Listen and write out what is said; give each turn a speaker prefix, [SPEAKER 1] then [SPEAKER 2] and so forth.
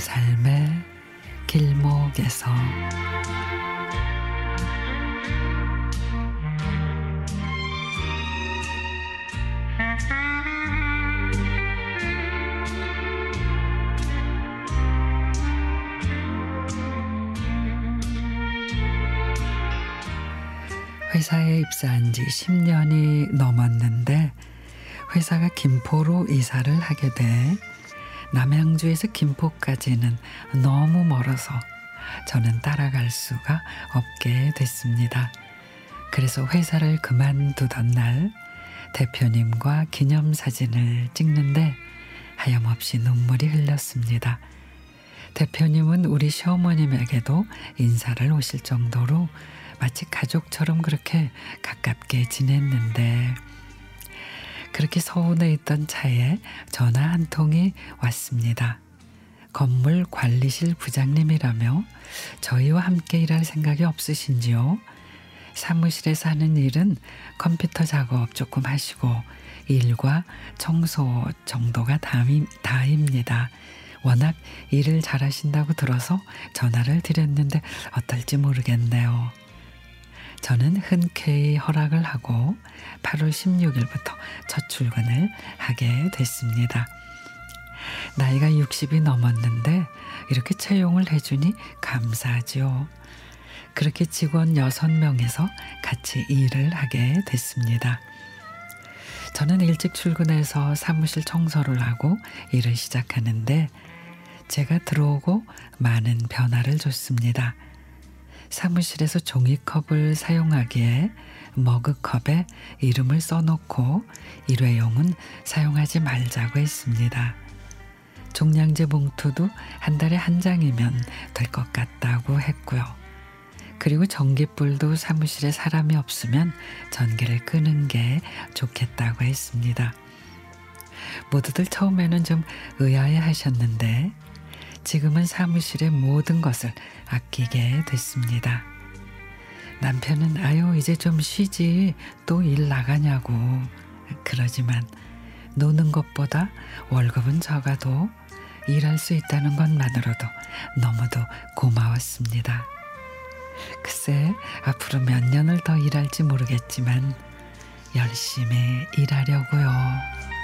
[SPEAKER 1] 삶의 길목에서. 회사에 입사한 지 10년이 넘었는데 회사가 김포로 이사를 하게 돼 남양주에서 김포까지는 너무 멀어서 저는 따라갈 수가 없게 됐습니다. 그래서 회사를 그만두던 날 대표님과 기념사진을 찍는데 하염없이 눈물이 흘렸습니다. 대표님은 우리 시어머님에게도 인사를 오실 정도로 마치 가족처럼 그렇게 가깝게 지냈는데 그렇게 서운해 있던 차에 전화 한 통이 왔습니다. 건물 관리실 부장님이라며 저희와 함께 일할 생각이 없으신지요? 사무실에서 하는 일은 컴퓨터 작업 조금 하시고 일과 청소 정도가 다입니다. 워낙 일을 잘하신다고 들어서 전화를 드렸는데 어떨지 모르겠네요. 저는 흔쾌히 허락을 하고 8월 16일부터 첫 출근을 하게 됐습니다. 나이가 60이 넘었는데 이렇게 채용을 해주니 감사하지요. 그렇게 직원 6명에서 같이 일을 하게 됐습니다. 저는 일찍 출근해서 사무실 청소를 하고 일을 시작하는데 제가 들어오고 많은 변화를 줬습니다. 사무실에서 종이컵을 사용하기에 머그컵에 이름을 써놓고 일회용은 사용하지 말자고 했습니다. 종량제 봉투도 한 달에 한 장이면 될 것 같다고 했고요. 그리고 전기불도 사무실에 사람이 없으면 전기를 끄는 게 좋겠다고 했습니다. 모두들 처음에는 좀 의아해 하셨는데 지금은 사무실의 모든 것을 아끼게 됐습니다. 남편은 아유 이제 좀 쉬지 또 일 나가냐고 그러지만 노는 것보다 월급은 적어도 일할 수 있다는 것만으로도 너무도 고마웠습니다. 글쎄 앞으로 몇 년을 더 일할지 모르겠지만 열심히 일하려고요.